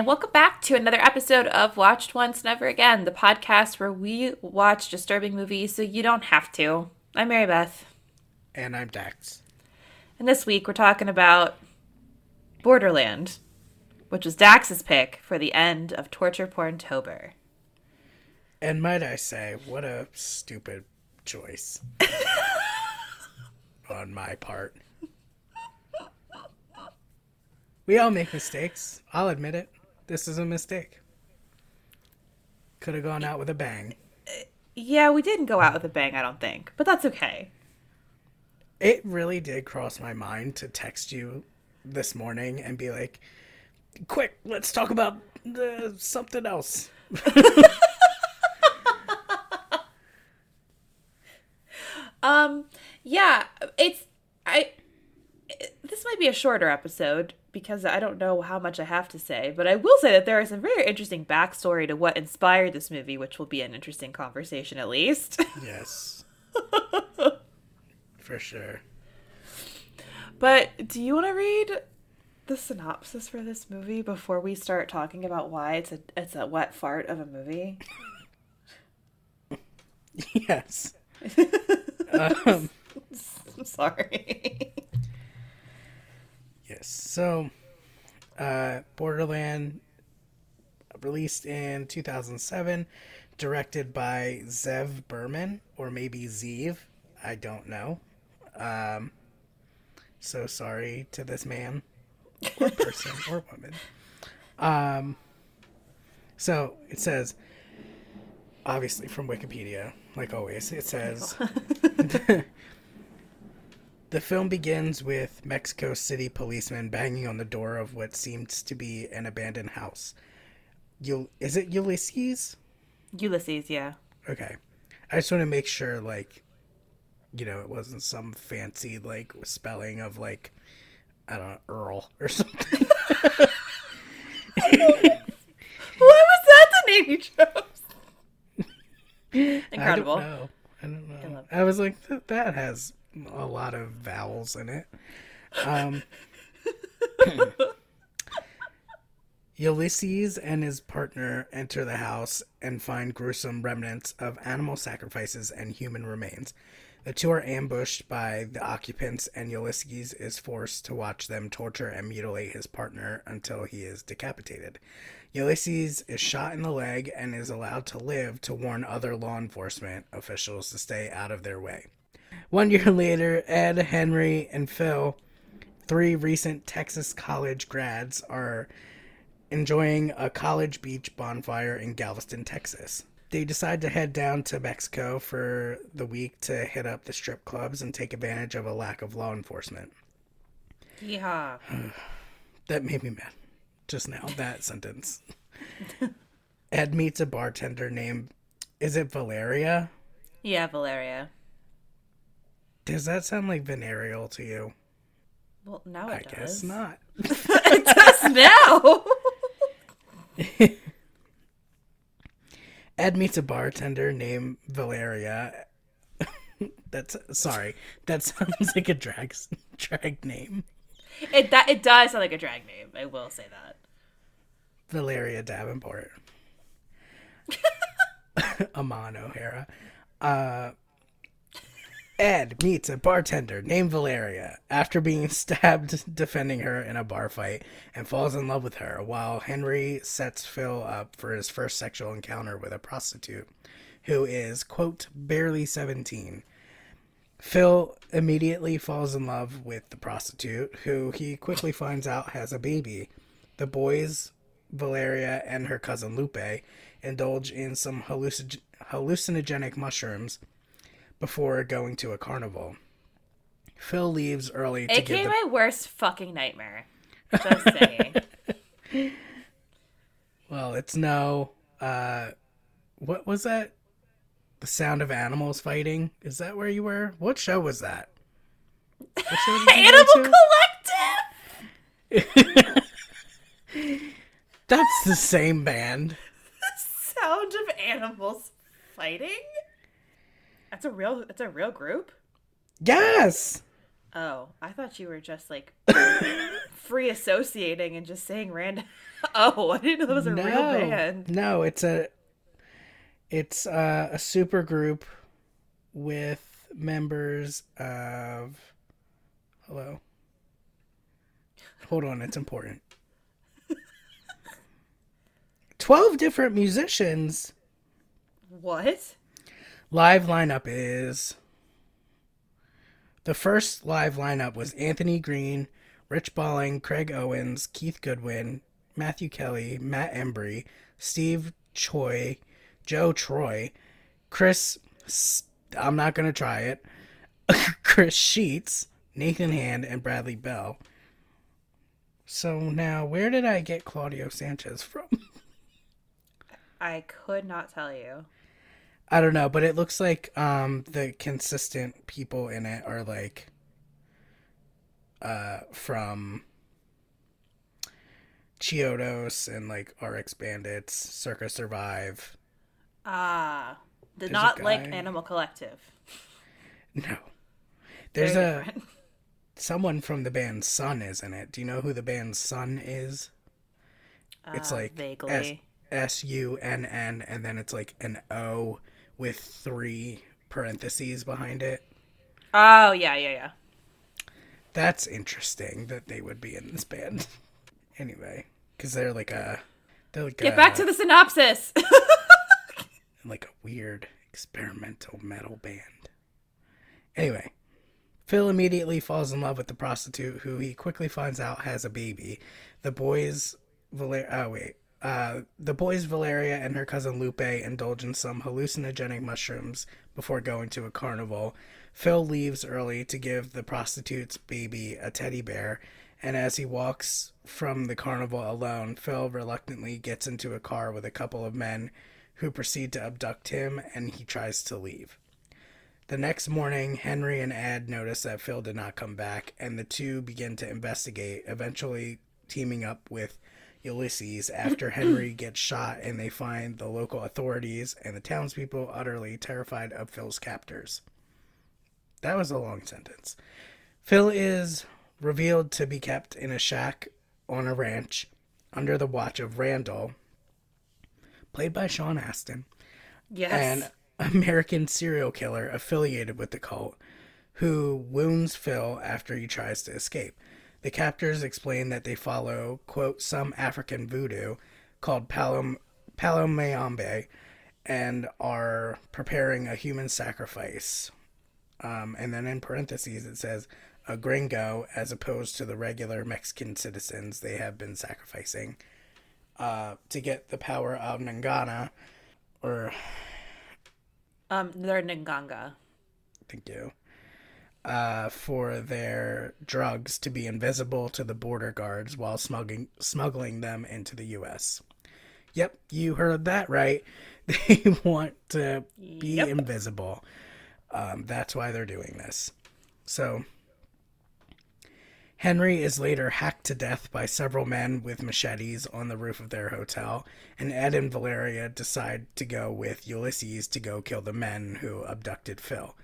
And welcome back to another episode of Watched Once Never Again, the podcast where we watch disturbing movies so you don't have to. I'm Mary Beth. And I'm Dax. And this week we're talking about Borderland, which was Dax's pick for the end of Torture Porn Tober. And might I say, what a stupid choice on my part. We all make mistakes. I'll admit it. This is a mistake. Could have gone out with a bang. Yeah, we didn't go out with a bang, I don't think, but that's okay. It really did cross my mind to text you this morning and be like, quick, let's talk about the, something else. um, yeah, it's I. This might be a shorter episode because I don't know how much I have to say, but I will say that there is a very interesting backstory to what inspired this movie, which will be an interesting conversation at least. Yes. For sure. But do you want to read the synopsis for this movie before we start talking about why it's a it's a wet fart of a movie? yes. um, I'm sorry. Yes. So, uh, Borderland released in 2007, directed by Zev Berman or maybe Zeev. I don't know. Um, so sorry to this man or person or woman. Um, so it says, obviously from Wikipedia, like always, it says the film begins with Mexico City policemen banging on the door of what seems to be an abandoned house. You is it Ulysses? Ulysses, yeah. Okay. I just want to make sure, like, you know, it wasn't some fancy like spelling of like, I don't know, Earl or something. Why was that the name you chose? Incredible. I don't know. I don't know. I, I was like, that, that has a lot of vowels in it. Um, Ulysses and his partner enter the house and find gruesome remnants of animal sacrifices and human remains. The two are ambushed by the occupants, and Ulysses is forced to watch them torture and mutilate his partner until he is decapitated. Ulysses is shot in the leg and is allowed to live to warn other law enforcement officials to stay out of their way. One year later, Ed, Henry, and Phil, three recent Texas college grads, are enjoying a college beach bonfire in Galveston, Texas. They decide to head down to Mexico for the week to hit up the strip clubs and take advantage of a lack of law enforcement. Yeah. that made me mad just now, that sentence. Ed meets a bartender named, is it Valeria? Yeah, Valeria. Does that sound like venereal to you? Well, now it I does. guess not. it does now. Ed meets a bartender named Valeria. That's sorry. That sounds like a drag drag name. It that it does sound like a drag name. I will say that. Valeria Davenport. Amon O'Hara. Uh, Ed meets a bartender named Valeria after being stabbed defending her in a bar fight and falls in love with her, while Henry sets Phil up for his first sexual encounter with a prostitute who is, quote, barely 17. Phil immediately falls in love with the prostitute, who he quickly finds out has a baby. The boys, Valeria and her cousin Lupe, indulge in some hallucin- hallucinogenic mushrooms before going to a carnival. Phil leaves early to AKA the... my worst fucking nightmare. Just saying. Well, it's no uh what was that? The sound of animals fighting? Is that where you were? What show was that? Show go Animal? Collective. That's the same band. The sound of animals fighting. That's a real. That's a real group. Yes. Oh, I thought you were just like free associating and just saying random. Oh, I didn't know that was a no, real band. No, it's a it's uh, a super group with members of Hello. Hold on, it's important. 12 different musicians. What? Live lineup is the first live lineup was Anthony Green, Rich Balling, Craig Owens, Keith Goodwin, Matthew Kelly, Matt Embree, Steve Choi, Joe Troy, Chris. I'm not gonna try it. Chris Sheets, Nathan Hand, and Bradley Bell. So now, where did I get Claudio Sanchez from? I could not tell you. I don't know, but it looks like um, the consistent people in it are like uh, from Chiodos and like RX Bandits, Circa Survive. Ah, the There's not like Animal Collective. No, there's Very a different. someone from the band Sunn is in it. Do you know who the band Sunn is? It's Uh, like vaguely. S U N N, and then it's like an O with three parentheses behind it. Oh yeah, yeah, yeah. That's interesting that they would be in this band. anyway, because they're like a they're like Get a, back to the synopsis. like a weird experimental metal band. Anyway, Phil immediately falls in love with the prostitute, who he quickly finds out has a baby. The boys, Valer- oh wait, uh, the boys Valeria and her cousin Lupe indulge in some hallucinogenic mushrooms before going to a carnival. Phil leaves early to give the prostitute's baby a teddy bear, and as he walks from the carnival alone, Phil reluctantly gets into a car with a couple of men who proceed to abduct him, and he tries to leave. The next morning, Henry and Ed notice that Phil did not come back, and the two begin to investigate, eventually teaming up with Ulysses after Henry gets shot and they find the local authorities and the townspeople utterly terrified of Phil's captors. That was a long sentence. Phil is revealed to be kept in a shack on a ranch under the watch of Randall, played by Sean Astin yes. an American serial killer affiliated with the cult who wounds Phil after he tries to escape. The captors explain that they follow, quote, some African voodoo called Palom, Palomayambe and are preparing a human sacrifice. Um, and then in parentheses it says, a gringo as opposed to the regular Mexican citizens they have been sacrificing uh, to get the power of Nangana, or um, they're Nganga. Thank you. Uh, for their drugs to be invisible to the border guards while smuggling smuggling them into the U.S. Yep, you heard that right. They want to be Yep. invisible. Um, that's why they're doing this. So, Henry is later hacked to death by several men with machetes on the roof of their hotel, and Ed and Valeria decide to go with Ulysses to go kill the men who abducted Phil.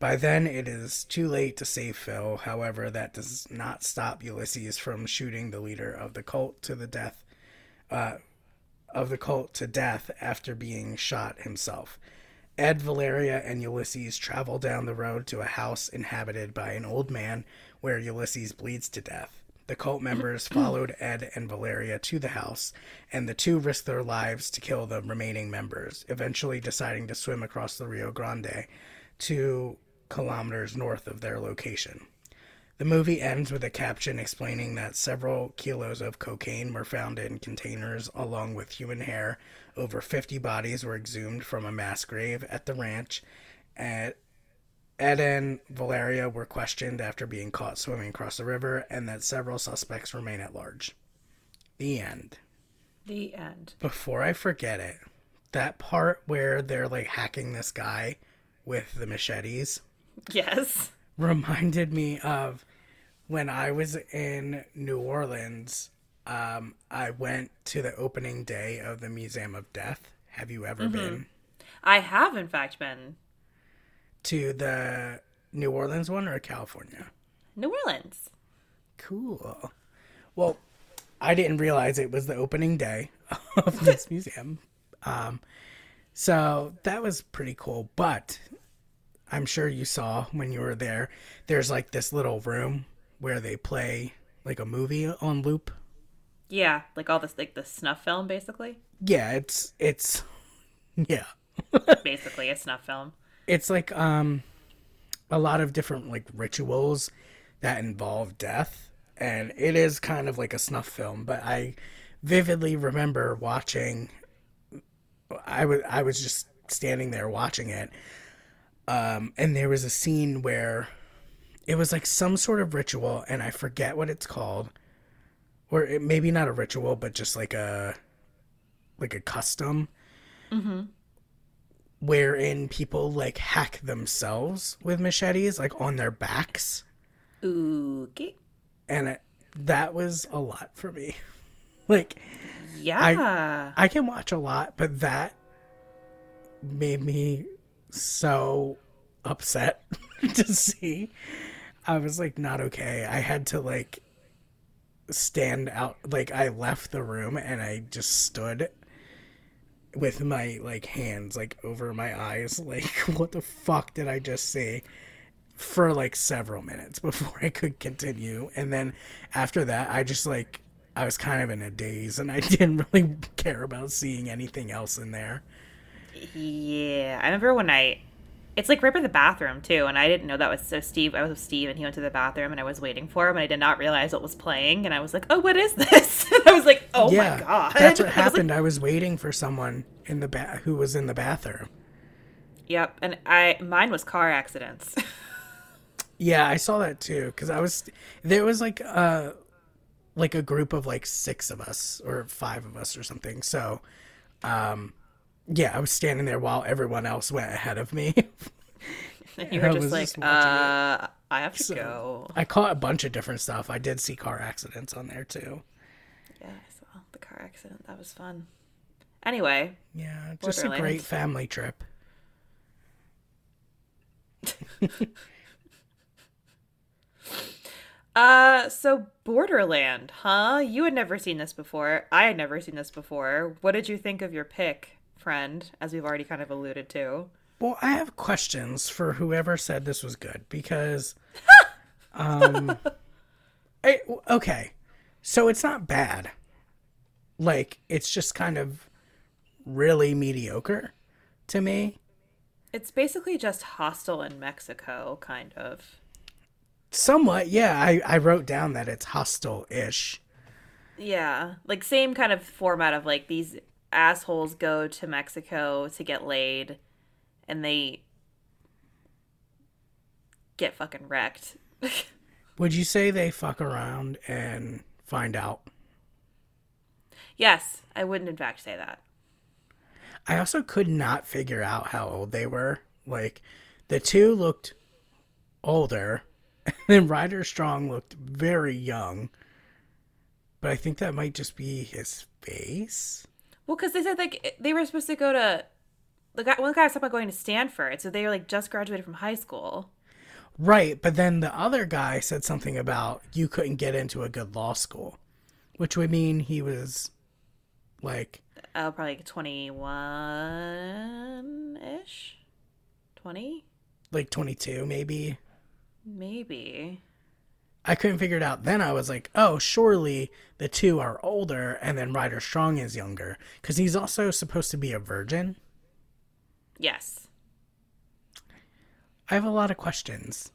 By then, it is too late to save Phil. However, that does not stop Ulysses from shooting the leader of the cult to the death, uh, of the cult to death after being shot himself. Ed, Valeria, and Ulysses travel down the road to a house inhabited by an old man where Ulysses bleeds to death. The cult members followed Ed and Valeria to the house, and the two risk their lives to kill the remaining members, eventually deciding to swim across the Rio Grande, two kilometers north of their location. The movie ends with a caption explaining that several kilos of cocaine were found in containers along with human hair. Over 50 bodies were exhumed from a mass grave at the ranch. Ed and Valeria were questioned after being caught swimming across the river, and that several suspects remain at large. The end. The end. Before I forget it, that part where they're like hacking this guy with the machetes Yes. reminded me of when I was in New Orleans. Um, I went to the opening day of the Museum of Death. Have you ever been I have, in fact, been. to the New Orleans one or California? New Orleans. Cool. Well, I didn't realize it was the opening day of this museum. Um, so that was pretty cool. But I'm sure you saw when you were there, there's like this little room where they play like a movie on loop. Yeah, like all this, like the snuff film, basically. Yeah, it's, it's, yeah. basically, a snuff film. It's like, um, a lot of different like rituals that involve death. And it is kind of like a snuff film, but I vividly remember watching I was I was just standing there watching it. Um, and there was a scene where it was like some sort of ritual, and I forget what it's called, or it, maybe not a ritual, but just like a like a custom, mm-hmm. wherein people like hack themselves with machetes, like on their backs. Okay. And it, that was a lot for me. like, yeah. I, I can watch a lot, but that made me so upset to see. I was like not okay. I had to like stand out like I left the room and I just stood with my like hands like over my eyes like what the fuck did I just see for like several minutes before I could continue and then after that I just like I was kind of in a daze and I didn't really care about seeing anything else in there. Yeah, I remember when I. It's like right by the bathroom too, and I didn't know that was so. Steve, I was with Steve, and he went to the bathroom, and I was waiting for him, and I did not realize what was playing, and I was like, "Oh, what is this?" And I was like, "Oh yeah, my god!" That's what happened. I was, like, I was waiting for someone in the ba- who was in the bathroom. Yep, and I mine was car accidents. yeah, I saw that too because I was there was like uh like a group of like six of us or five of us or something. So, um, yeah, I was standing there while everyone else went ahead of me. you were just like, just uh, it. I have to so, go. I caught a bunch of different stuff. I did see car accidents on there too. Yeah, I saw the car accident. That was fun. Anyway. Yeah, just a great family trip. uh, so Borderland, huh? You had never seen this before. I had never seen this before. What did you think of your pick? Friend, as we've already kind of alluded to. Well, I have questions for whoever said this was good because, um, it, okay, so it's not bad. Like it's just kind of really mediocre to me. It's basically just Hostel in Mexico, kind of. Somewhat, yeah. I, I wrote down that it's hostile ish. Yeah. Like same kind of format of like these assholes go to Mexico to get laid and they get fucking wrecked. Would you say they fuck around and find out? Yes, I wouldn't in fact say that. I also could not figure out how old they were. Like the two looked older, and then Ryder Strong looked very young. But I think that might just be his face. Well, because they said like they were supposed to go to the guy. One guy was talking about going to Stanford, so they were like just graduated from high school. Right, but then the other guy said something about you couldn't get into a good law school, which would mean he was like oh, probably twenty one ish, twenty, like twenty two, maybe. Maybe. I couldn't figure it out. Then I was like, oh, surely the two are older, and then Ryder Strong is younger because he's also supposed to be a virgin. Yes. I have a lot of questions.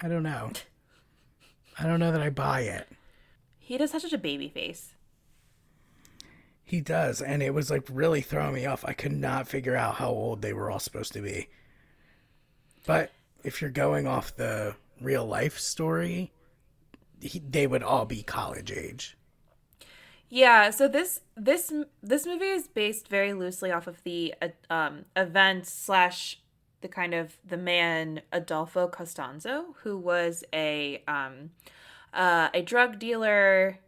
I don't know. I don't know that I buy it. He does have such a baby face. He does, and it was like really throwing me off. I could not figure out how old they were all supposed to be. But if you're going off the real life story, he, they would all be college age. Yeah, so this this this movie is based very loosely off of the uh, um, event slash the kind of the man Adolfo Costanzo, who was a um, uh, a drug dealer,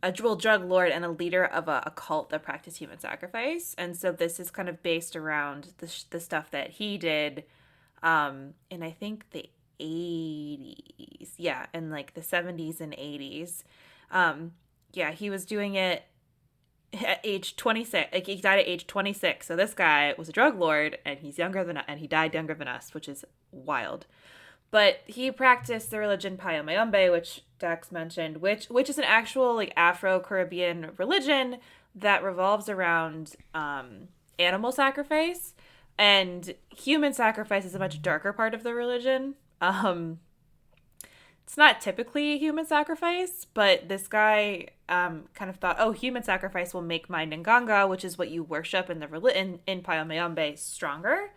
a well, drug lord, and a leader of a, a, cult that practiced human sacrifice. And so this is kind of based around the the stuff that he did, um, in I think the 80s. Yeah, in like the 70s and 80s. Um, yeah, he was doing it at age 26. Like he died at age 26. So this guy was a drug lord and he's younger than and he died younger than us, which is wild. But he practiced the religion Payomayombe, which Dax mentioned, which which is an actual like Afro-Caribbean religion that revolves around um, animal sacrifice and human sacrifice is a much darker part of the religion. Um, it's not typically a human sacrifice, but this guy um, kind of thought, oh, human sacrifice will make my Nganga, which is what you worship in the in in Payomayombe, stronger,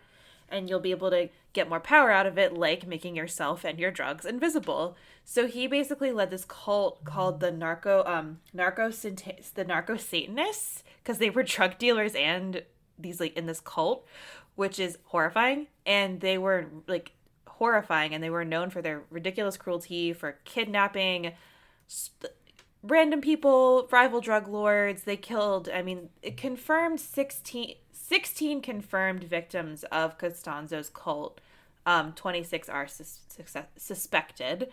and you'll be able to get more power out of it, like making yourself and your drugs invisible. So he basically led this cult called the narco um narco the narco Satanists because they were drug dealers and these like in this cult, which is horrifying, and they were like horrifying, and they were known for their ridiculous cruelty, for kidnapping. Random people, rival drug lords. They killed, I mean, it confirmed 16, 16 confirmed victims of Costanzo's cult. Um, 26 are sus- suspected.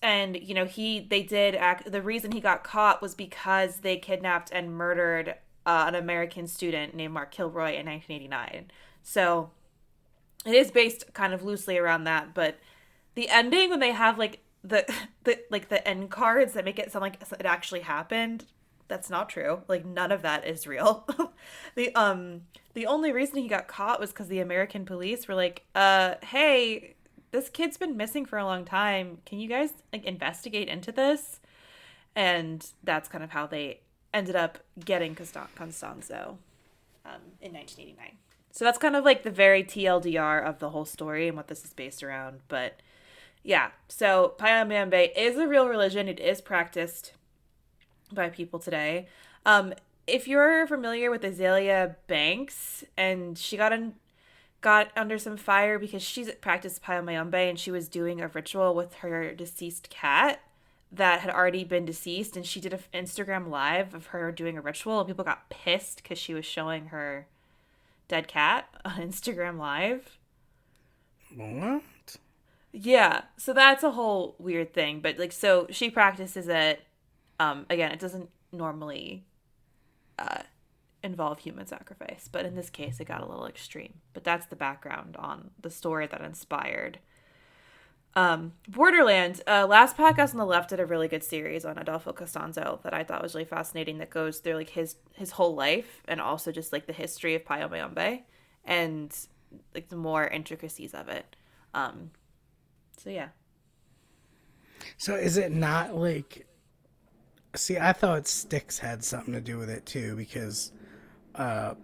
And, you know, he, they did act, the reason he got caught was because they kidnapped and murdered uh, an American student named Mark Kilroy in 1989. So it is based kind of loosely around that, but the ending when they have like the the like the end cards that make it sound like it actually happened that's not true. Like none of that is real. The um the only reason he got caught was because the american police were like uh hey this kid's been missing for a long time. Can you guys like investigate into this? And that's kind of how they ended up getting Costanzo um, in 1989 so that's kind of like the very tldr of the whole story and what this is based around but yeah, so Payomayombe is a real religion. It is practiced by people today. Um, if you're familiar with Azealia Banks, and she got in, got under some fire because she's practiced Payomayombe and she was doing a ritual with her deceased cat that had already been deceased, and she did an Instagram live of her doing a ritual, and people got pissed because she was showing her dead cat on Instagram live. What? Yeah, so that's a whole weird thing, but like so she practices it um again, it doesn't normally uh involve human sacrifice, but in this case it got a little extreme. But that's the background on the story that inspired um, Borderlands, uh, last podcast on the left did a really good series on Adolfo Costanzo that I thought was really fascinating. That goes through like his his whole life and also just like the history of Payomayombe and like the more intricacies of it. Um, so yeah. So is it not like See, I thought sticks had something to do with it too because uh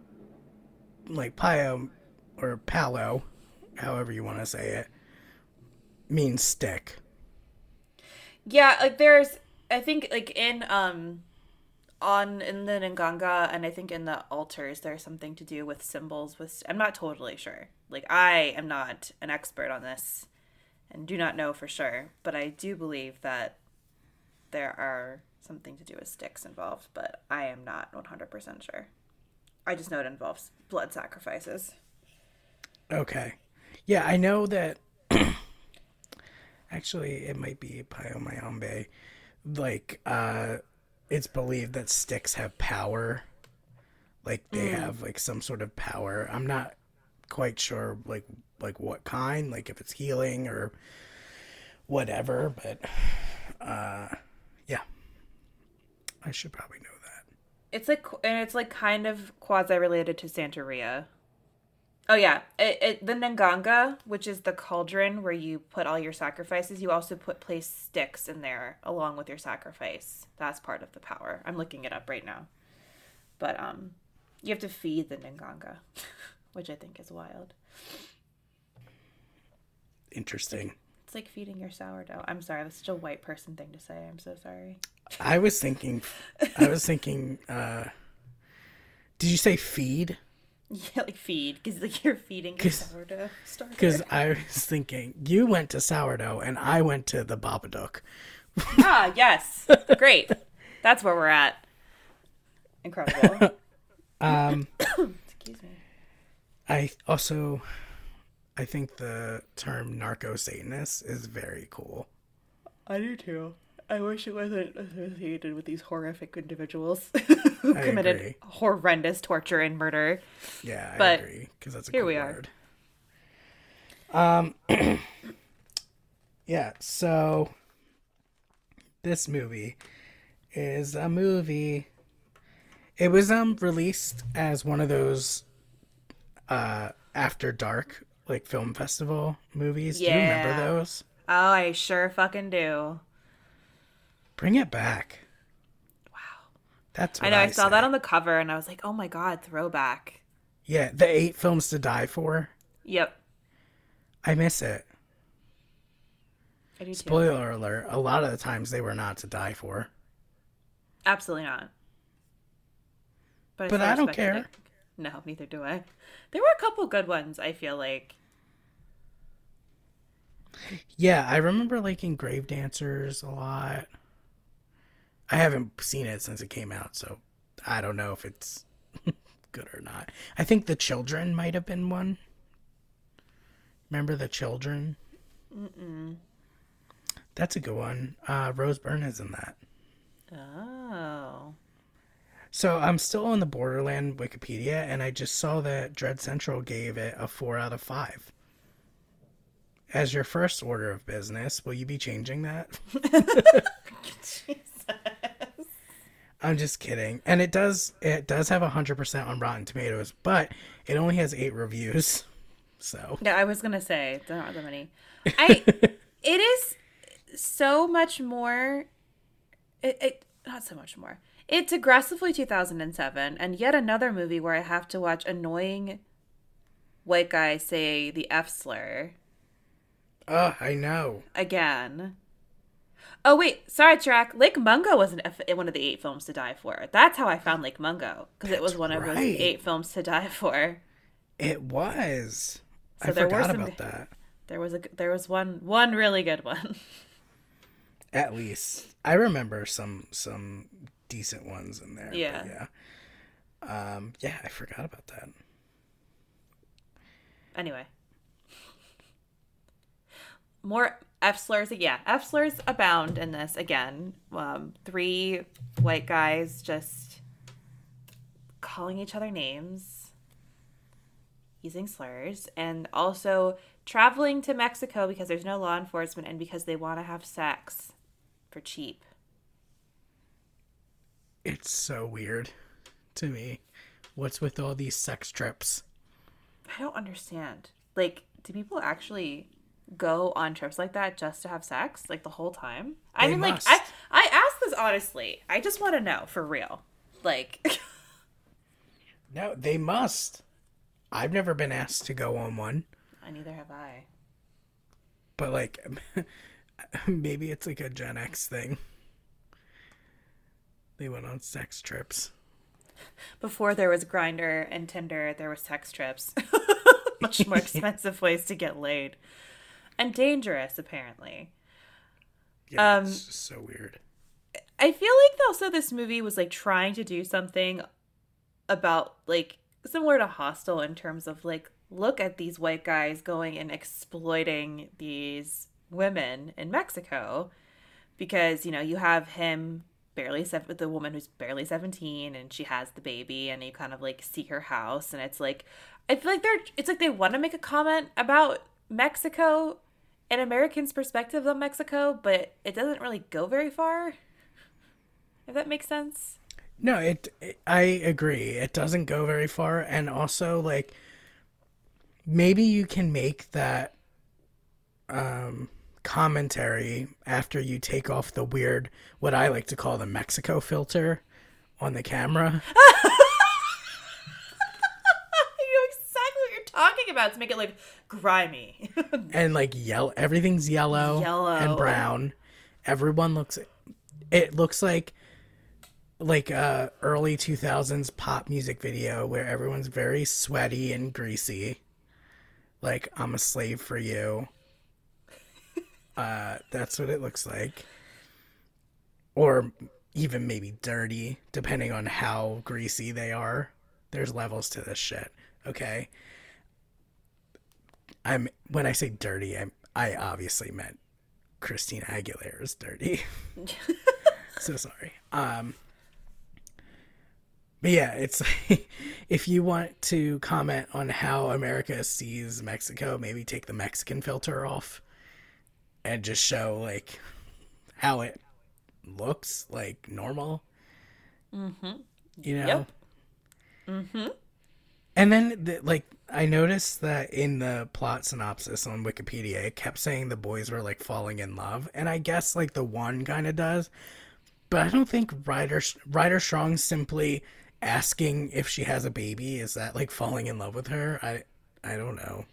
like Pio or Palo, however you want to say it, means stick. Yeah, like there's I think like in um on in the Nganga and I think in the altars there's something to do with symbols with I'm not totally sure. Like I am not an expert on this and do not know for sure, but I do believe that there are something to do with sticks involved, but I am not 100% sure. I just know it involves blood sacrifices. Okay. Yeah, I know that actually it might be Payomayombe. Like uh it's believed that sticks have power. Like they mm. have like some sort of power. I'm not quite sure like like what kind, like if it's healing or whatever, but uh yeah. I should probably know that. It's like and it's like kind of quasi related to Santeria. Oh yeah, it, it, the Nganga, which is the cauldron where you put all your sacrifices, you also put place sticks in there along with your sacrifice. That's part of the power. I'm looking it up right now. But um you have to feed the Nganga, which I think is wild. Interesting. It's like feeding your sourdough. I'm sorry, that's such a white person thing to say. I'm so sorry. I was thinking, I was thinking, uh, did you say feed? Yeah, like feed, because like you're feeding your sourdough Because I was thinking, you went to sourdough and I went to the Babadook. ah, yes. Great. That's where we're at. Incredible. um, Excuse me. I also I think the term narco Satanist is very cool. I do too. I wish it wasn't associated with these horrific individuals who I committed agree. horrendous torture and murder. Yeah, I But agree because that's a here we are. Um, yeah. So this movie is a movie. It was um released as one of those uh after dark like film festival movies. Do you remember those? Oh, I sure fucking do. Bring it back. Wow. That's I know. I, saw say. that on the cover and I was like, oh my god, throwback. Yeah, the eight films to die for. Yep. I miss it. I. Spoiler alert, a lot of the times they were not to die for. Absolutely not. But still I don't care. it. No, neither do I. There were a couple good ones, I feel like. Yeah, I remember liking Grave Dancers a lot. I haven't seen it since it came out, so I don't know if it's good or not. I think The Children might have been one. Remember The Children? Mm-mm. That's a good one. Uh, Rose Byrne is in that. Oh. So I'm still on the Borderland Wikipedia, and I just saw that Dread Central gave it a four out of five. As your first order of business, will you be changing that? I'm just kidding. And it does it does have hundred percent on Rotten Tomatoes, but it only has eight reviews. So Yeah, I was gonna say there aren't that many. I it is so much more. It, it not so much more. It's aggressively 2007, and yet another movie where I have to watch annoying white guys say the F slur Oh, I know. again. Oh wait, sorry, track. Lake Mungo was an F- one of the eight films to die for. That's how I found Lake Mungo because it was one of those eight films to die for. It was. So I there were forgot some- about that. There was a there was one one really good one. At least. I remember some some decent ones in there. Yeah. yeah. Um yeah, I forgot about that. Anyway. More F slurs. Yeah, F slurs abound in this again. Um, three white guys just calling each other names, using slurs, and also traveling to Mexico because there's no law enforcement and because they want to have sex for cheap. It's so weird to me. What's with all these sex trips? I don't understand. Like, do people actually go on trips like that just to have sex, like the whole time? I They mean, like. I I ask this honestly. I just want to know for real. Like, No, they must. I've never been asked to go on one, I neither have I. but like maybe it's like a Gen X thing. They went on sex trips. Before there was Grindr and Tinder, there was sex trips. Much more expensive ways to get laid, and dangerous apparently. Yeah, Um, it's just so weird. I feel like also this movie was like trying to do something about like similar to Hostel in terms of like look at these white guys going and exploiting these women in Mexico because you know you have him barely seven the woman who's barely 17 and she has the baby and you kind of like see her house and it's like I feel like they're it's like they want to make a comment about Mexico an American's perspective on Mexico, but it doesn't really go very far. If that makes sense. No, it, it I agree. It doesn't go very far and also like maybe you can make that um commentary after you take off the weird what I like to call the Mexico filter on the camera. you know exactly what you're talking about to make it like grimy. and like yellow everything's yellow, Yellow. and brown. Everyone looks it looks like like a early 2000s pop music video where everyone's very sweaty and greasy. Like i'm a slave for you. Uh that's what it looks like. Or even maybe dirty depending on how greasy they are. There's levels to this shit okay I'm when I say dirty, I I obviously meant Christina Aguilera is dirty. so sorry. Um but yeah, it's if you want to comment on how America sees Mexico, maybe take the Mexican filter off and just show like how it looks like normal. Mm-hmm. You know. Yep. Mm-hmm. And then, the, like, I noticed that in the plot synopsis on Wikipedia, it kept saying the boys were like falling in love, and I guess like the one kind of does, but I don't think Ryder Ryder Strong simply asking if she has a baby is that like falling in love with her. I I don't know.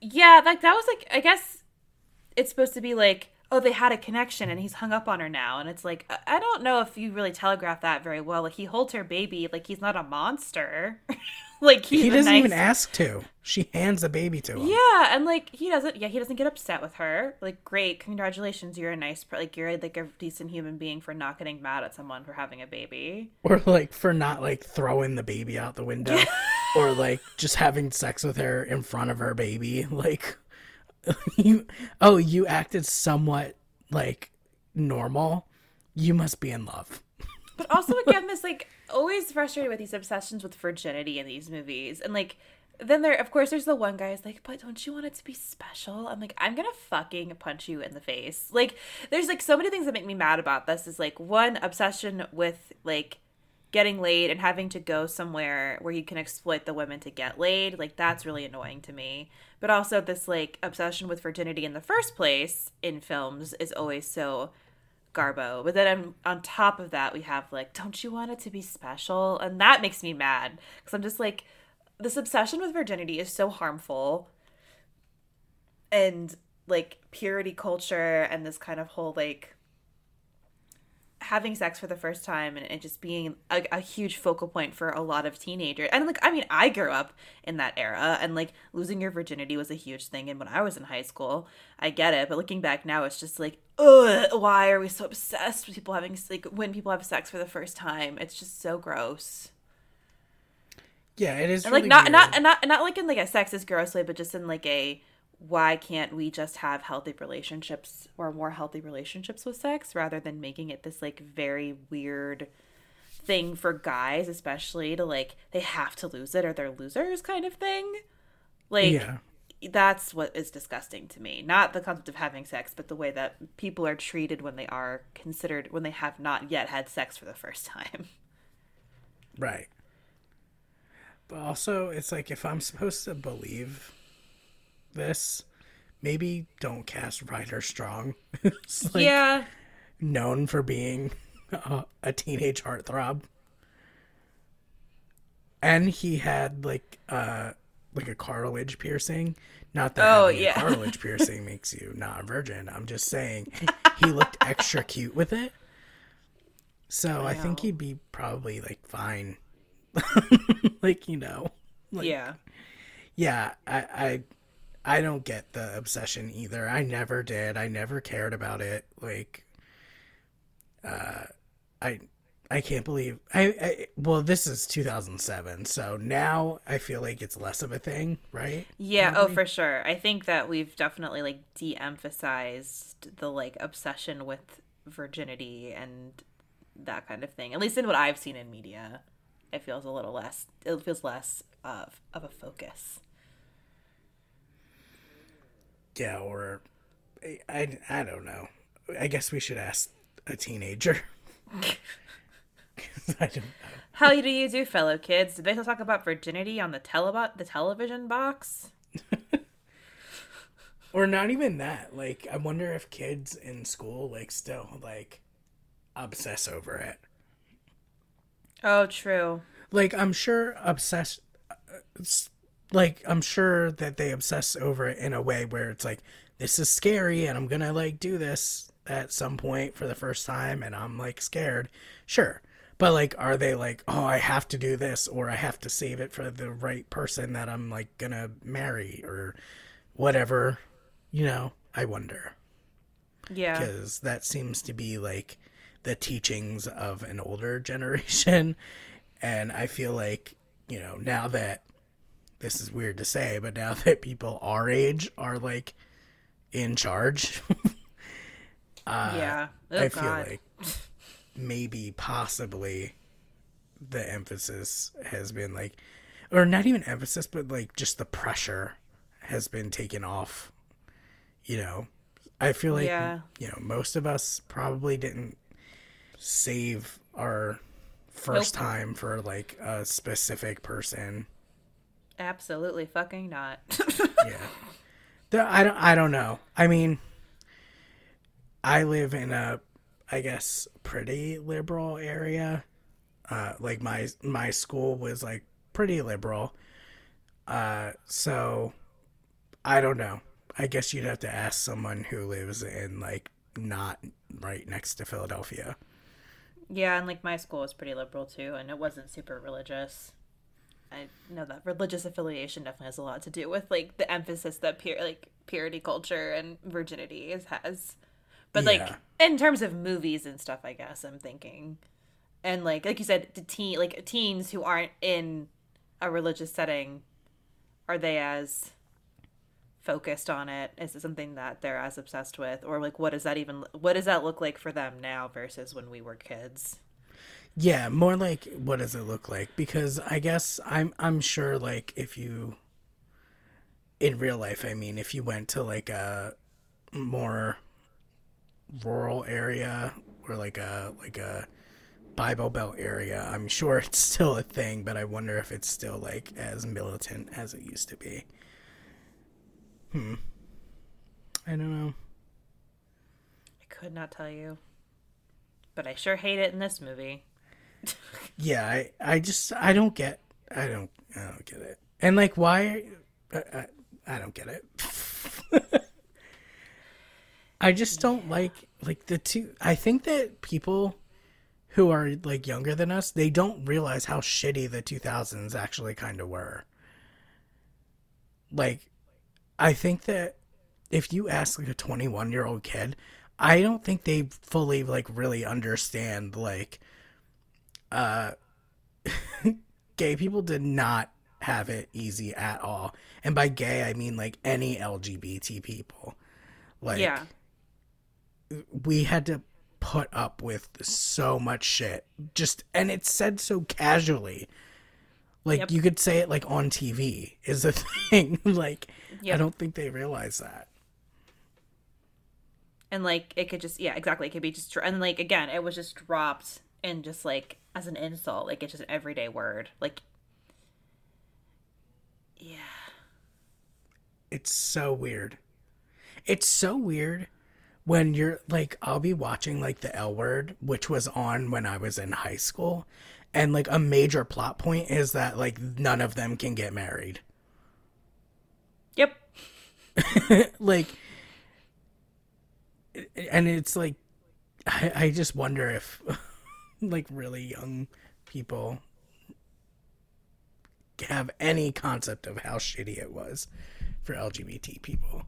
Yeah, like that was like I guess it's supposed to be like oh they had a connection and he's hung up on her now and it's like I- don't know if you really telegraph that very well. Like he holds her baby like he's not a monster. like he doesn't nice- even ask to. She hands the baby to him. Yeah, and like he doesn't. Yeah, he doesn't get upset with her. Like, great, congratulations, you're a nice, like you're like a decent human being for not getting mad at someone for having a baby. Or like for not like throwing the baby out the window. or like just having sex with her in front of her baby. Like you oh, you acted somewhat like normal. You must be in love. But also, again, this like always frustrated with these obsessions with virginity in these movies, and like then there, of course, there's the one guy who's like, "But don't you want it to be special?" I'm like, I'm gonna fucking punch you in the face. Like, there's like so many things that make me mad about this. Is like one obsession with like getting laid and having to go somewhere where you can exploit the women to get laid like that's really annoying to me. But also this like obsession with virginity in the first place in films is always so garbo. But then on, on top of that we have like don't you want it to be special? And that makes me mad because i'm just like this obsession with virginity is so harmful. And like purity culture and this kind of whole like having sex for the first time and just being a, a huge focal point for a lot of teenagers. And like i mean i grew up in that era and like losing your virginity was a huge thing. And when i was in high school i get it. But looking back now it's just like ugh why are we so obsessed with people having like when people have sex for the first time? It's just so gross. Yeah, it is and really like not weird. not not not like in like a sexist gross way but just in like a why can't we just have healthy relationships or more healthy relationships with sex rather than making it this like very weird thing for guys especially to like they have to lose it or they're losers kind of thing like Yeah. that's what is disgusting to me not the concept of having sex but the way that people are treated when they are considered when they have not yet had sex for the first time Right. But also, it's like if I'm supposed to believe this, maybe don't cast Ryder Strong. like yeah known for being a, a teenage heartthrob. And he had like uh like a cartilage piercing. Not that Oh, yeah. a cartilage piercing makes you not a virgin. I'm just saying he looked extra cute with it. So I, think he'd be probably like fine. like, you know. Like, yeah yeah, I, I I don't get the obsession either. I never did. I never cared about it. Like uh I I can't believe I, I well this is 2007. So now I feel like it's less of a thing, right? Yeah, oh for sure. I think that we've definitely like de-emphasized the like obsession with virginity and that kind of thing. At least in what I've seen in media, it feels a little less it feels less of of a focus. Yeah, or I, I I don't know. I guess we should ask a teenager. I don't know. How do you do, fellow kids? Did they still talk about virginity on the telebot the television box? Or not even that. Like I wonder if kids in school like still like obsess over it. Oh, true. like i'm sure obsess it's- uh, like i'm sure that they obsess over it in a way where it's like this is scary and i'm gonna like do this at some point for the first time and i'm like scared. Sure. But like are they like oh i have to do this or i have to save it for the right person that i'm like gonna marry or whatever you know? I wonder. Yeah. because that seems to be like the teachings of an older generation and i feel like you know now that this is weird to say, but now that people our age are like in charge, uh, yeah. Oh, I God. feel like maybe possibly the emphasis has been like, or not even emphasis, but like just the pressure has been taken off. You know, I feel like Yeah. you know most of us probably didn't save our first Nope. time for like a specific person. Absolutely fucking not. yeah. I don't I don't know. I mean I live in a I guess pretty liberal area. Uh like my my school was like pretty liberal. Uh so I don't know. I guess you'd have to ask someone who lives in like not right next to Philadelphia. yeah, and like my school was pretty liberal too, and it wasn't super religious. I know that religious affiliation definitely has a lot to do with like the emphasis that pure like purity culture and virginity is has. But like in terms of movies and stuff, I guess I'm thinking, and like like you said, the teen like teens who aren't in a religious setting, are they as focused on it? Is it something that they're as obsessed with, or like what does that even what does that look like for them now versus when we were kids? Yeah, more like what does it look like? Because I guess I'm I'm sure like if you in real life, I mean, if you went to like a more rural area or like a like a Bible Belt area, I'm sure it's still a thing, but I wonder if it's still like as militant as it used to be. Hmm. I don't know. I could not tell you, but I sure hate it in this movie. Yeah, I, I just I don't get I don't I don't get it. And like why I, I, I don't get it. I just don't like like the two I think that people who are like younger than us, they don't realize how shitty the 2000s actually kind of were. Like I think that if you ask like a 21 year old kid, I don't think they fully like really understand like uh gay people did not have it easy at all. And by gay I mean like any LGBT people. Like yeah, we had to put up with so much shit. Just and it's said so casually. Like Yep. you could say it like on TV is a thing. like I don't think they realize that. and like it could just yeah exactly it could be just and like again it was just dropped and just like as an insult like it's just an everyday word like yeah It's so weird. It's so weird when you're like I'll be watching like the L word, which was on when I was in high school, and like a major plot point is that like none of them can get married. yep like and it's like I, I just wonder if like really young people have any concept of how shitty it was for lgbt people.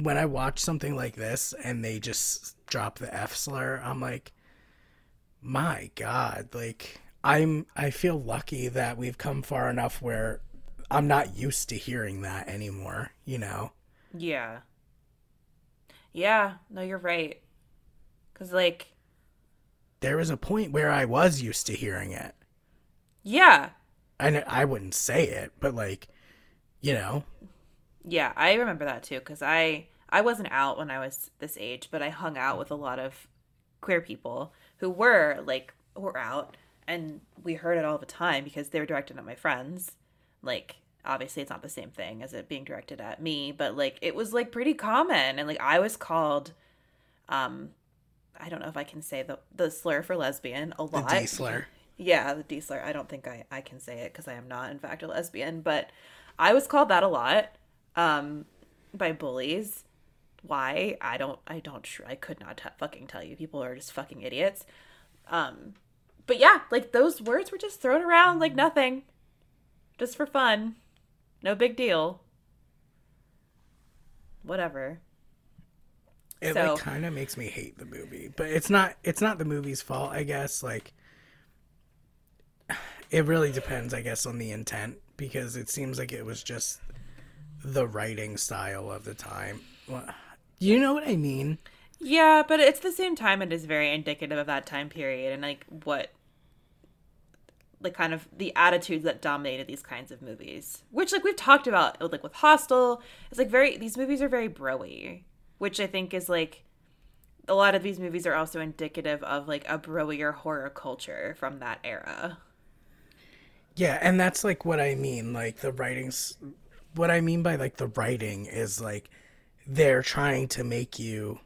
When i watch something like this and they just drop the f slur i'm like my god like i'm i feel lucky that we've come far enough where i'm not used to hearing that anymore you know? Yeah. Yeah no you're right. Because like there was a point where I was used to hearing it. yeah I I wouldn't say it, but like, you know, Yeah, I remember that too because I I wasn't out when I was this age, but I hung out with a lot of queer people who were like were out, and we heard it all the time because they were directed at my friends. Like, obviously, it's not the same thing as it being directed at me, but like it was like pretty common, and like I was called, um, I don't know if I can say the the slur for lesbian a lot. the. D slur. Yeah, the D slur. I don't think I, I can say it because I am not, in fact, a lesbian. But I was called that a lot um, by bullies. Why? I don't. I don't. Tr- I could not t- fucking tell you. People are just fucking idiots. Um, but yeah, like those words were just thrown around like nothing, just for fun. No big deal. Whatever. It So- like kind of makes me hate the movie, but it's not. It's not the movie's fault, I guess. Like, it really depends, I guess, on the intent. because it seems like it was just the writing style of the time. You know what I mean? Yeah, but it's the same time, it is very indicative of that time period and like what, like kind of the attitudes that dominated these kinds of movies. Which like we've talked about, like with Hostel, it's like very these movies are very broy, which I think is like a lot of these movies are also indicative of like a broier horror culture from that era. Yeah, and that's like what I mean. Like the writings, what I mean by like the writing is like they're trying to make you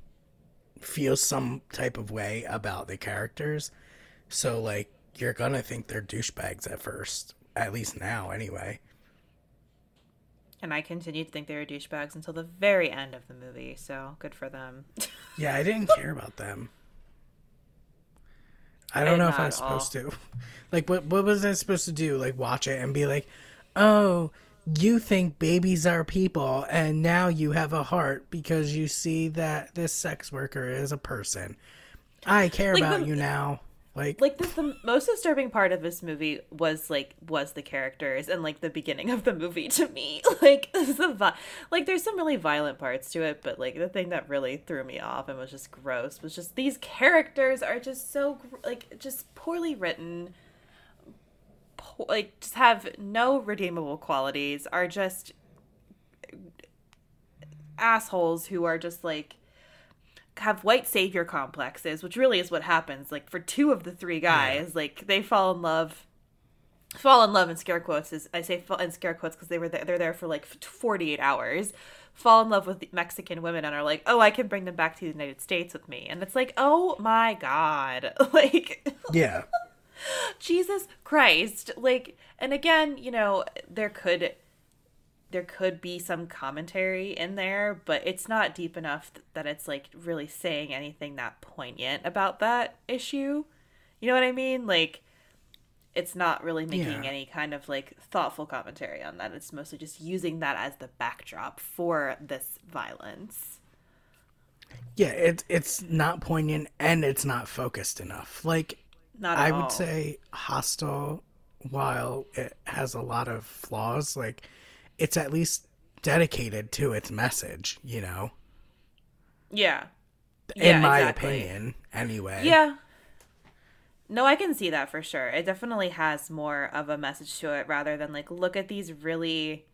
feel some type of way about the characters. So like you're gonna think they're douchebags at first, at least now anyway. And I continued to think they were douchebags until the very end of the movie, so good for them. yeah, I didn't care about them. I don't know if I was supposed to. Like, what what was I supposed to do? Like, watch it and be like, "Oh, you think babies are people, and now you have a heart because you see that this sex worker is a person. I care like about the, you now." Like, like the, the most disturbing part of this movie was like was the characters and like the beginning of the movie to me. Like the like there's some really violent parts to it, but like the thing that really threw me off and was just gross was just these characters are just so like just poorly written. Po- like just have no redeemable qualities. Are just assholes who are just like have white savior complexes, which really is what happens. Like for two of the three guys, yeah. like they fall in love, fall in love in scare quotes. Is I say fall in scare quotes because they were there, they're there for like forty eight hours. Fall in love with Mexican women and are like, oh, I can bring them back to the United States with me, and it's like, oh my god, like, yeah, Jesus Christ, like, and again, you know, there could there could be some commentary in there, but it's not deep enough that it's like really saying anything that poignant about that issue. You know what I mean? Like it's not really making yeah. any kind of like thoughtful commentary on that. It's mostly just using that as the backdrop for this violence. Yeah, it's it's not poignant and it's not focused enough. Like not I all. would say Hostel while it has a lot of flaws, like it's at least dedicated to its message, you know? Yeah. In yeah, my exactly. opinion, anyway. Yeah. No, I can see that for sure. It definitely has more of a message to it rather than like, look at these really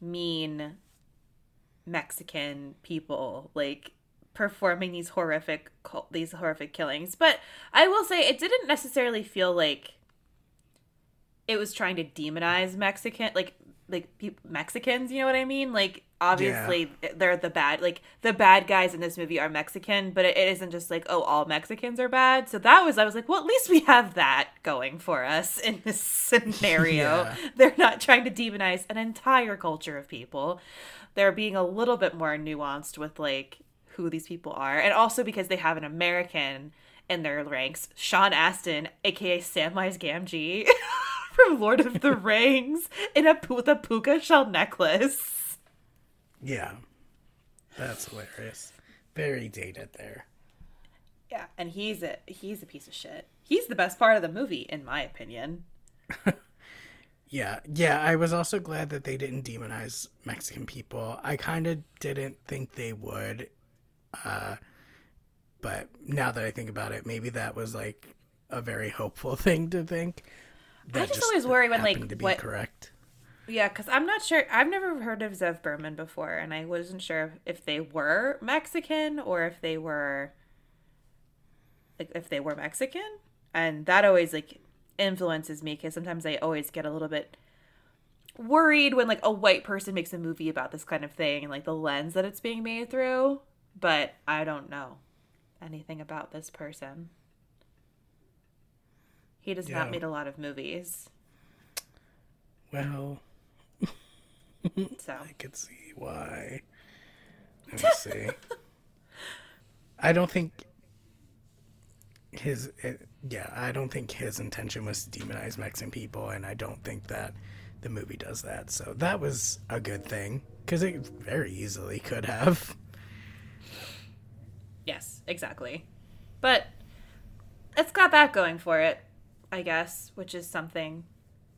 mean Mexican people, like performing these horrific these horrific killings. But I will say it didn't necessarily feel like it was trying to demonize Mexican like like Mexicans, you know what I mean? Like obviously yeah. they're the bad like the bad guys in this movie are Mexican, but it, it isn't just like oh all Mexicans are bad. So that was I was like, well at least we have that going for us in this scenario. yeah. They're not trying to demonize an entire culture of people. They're being a little bit more nuanced with like who these people are, and also because they have an American in their ranks, Sean Astin, aka Samwise Gamgee. from Lord of the Rings in a with a puka shell necklace. Yeah, that's hilarious. Very dated there. Yeah, and he's a he's a piece of shit. He's the best part of the movie, in my opinion. yeah, yeah. I was also glad that they didn't demonize Mexican people. I kind of didn't think they would. Uh, but now that I think about it, maybe that was like a very hopeful thing to think. I just, just always worry when like what correct. Yeah, because I'm not sure. I've never heard of Zev Berman before, and I wasn't sure if they were Mexican or if they were like if they were Mexican, and that always like influences me because sometimes I always get a little bit worried when like a white person makes a movie about this kind of thing and like the lens that it's being made through. But I don't know anything about this person. He does yeah. not make a lot of movies. Well, so I could see why. Let me see. I don't think his it, eh, yeah, I don't think his intention was to demonize Mexican people, and I don't think that the movie does that. So that was a good thing because it very easily could have. Yes, exactly. But it's got that going for it. I guess, which is something,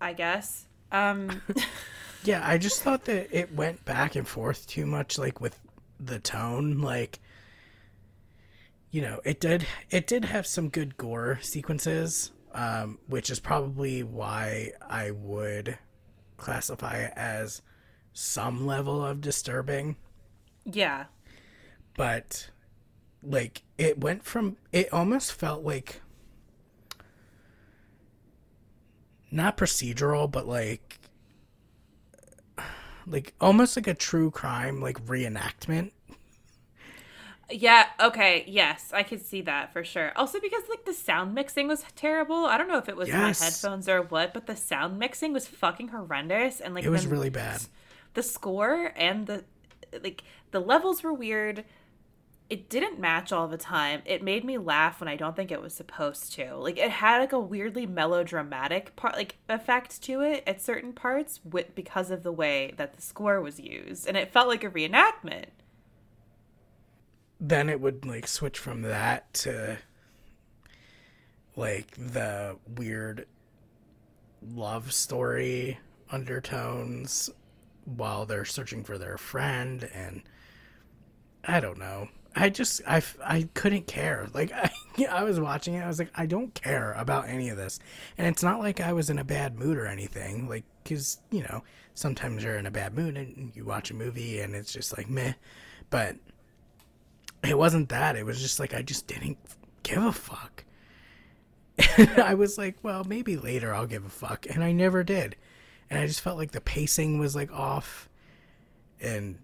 I guess. Um, Yeah, I just thought that it went back and forth too much, like with the tone. Like, you know, it did it did have some good gore sequences, um, which is probably why I would classify it as some level of disturbing. yeah. But like, it went from it almost felt like not procedural, but like like almost like a true crime like reenactment. Yeah, okay, yes, I could see that for sure. Also because like the sound mixing was terrible. I don't know if it was Yes. my headphones or what, but the sound mixing was fucking horrendous and like It was really bad. The score and the like the levels were weird. It didn't match all the time. It made me laugh when I don't think it was supposed to. Like it had like a weirdly melodramatic part like effect to it at certain parts with, because of the way that the score was used and it felt like a reenactment. Then it would like switch from that to like the weird love story undertones while they're searching for their friend and I don't know. I just I, I couldn't care. Like I I was watching it I was like I don't care about any of this. And it's not like I was in a bad mood or anything like cuz you know, sometimes you're in a bad mood and you watch a movie and it's just like meh. But it wasn't that. It was just like I just didn't give a fuck. And I was like, well, maybe later I'll give a fuck, and I never did. And I just felt like the pacing was like off, and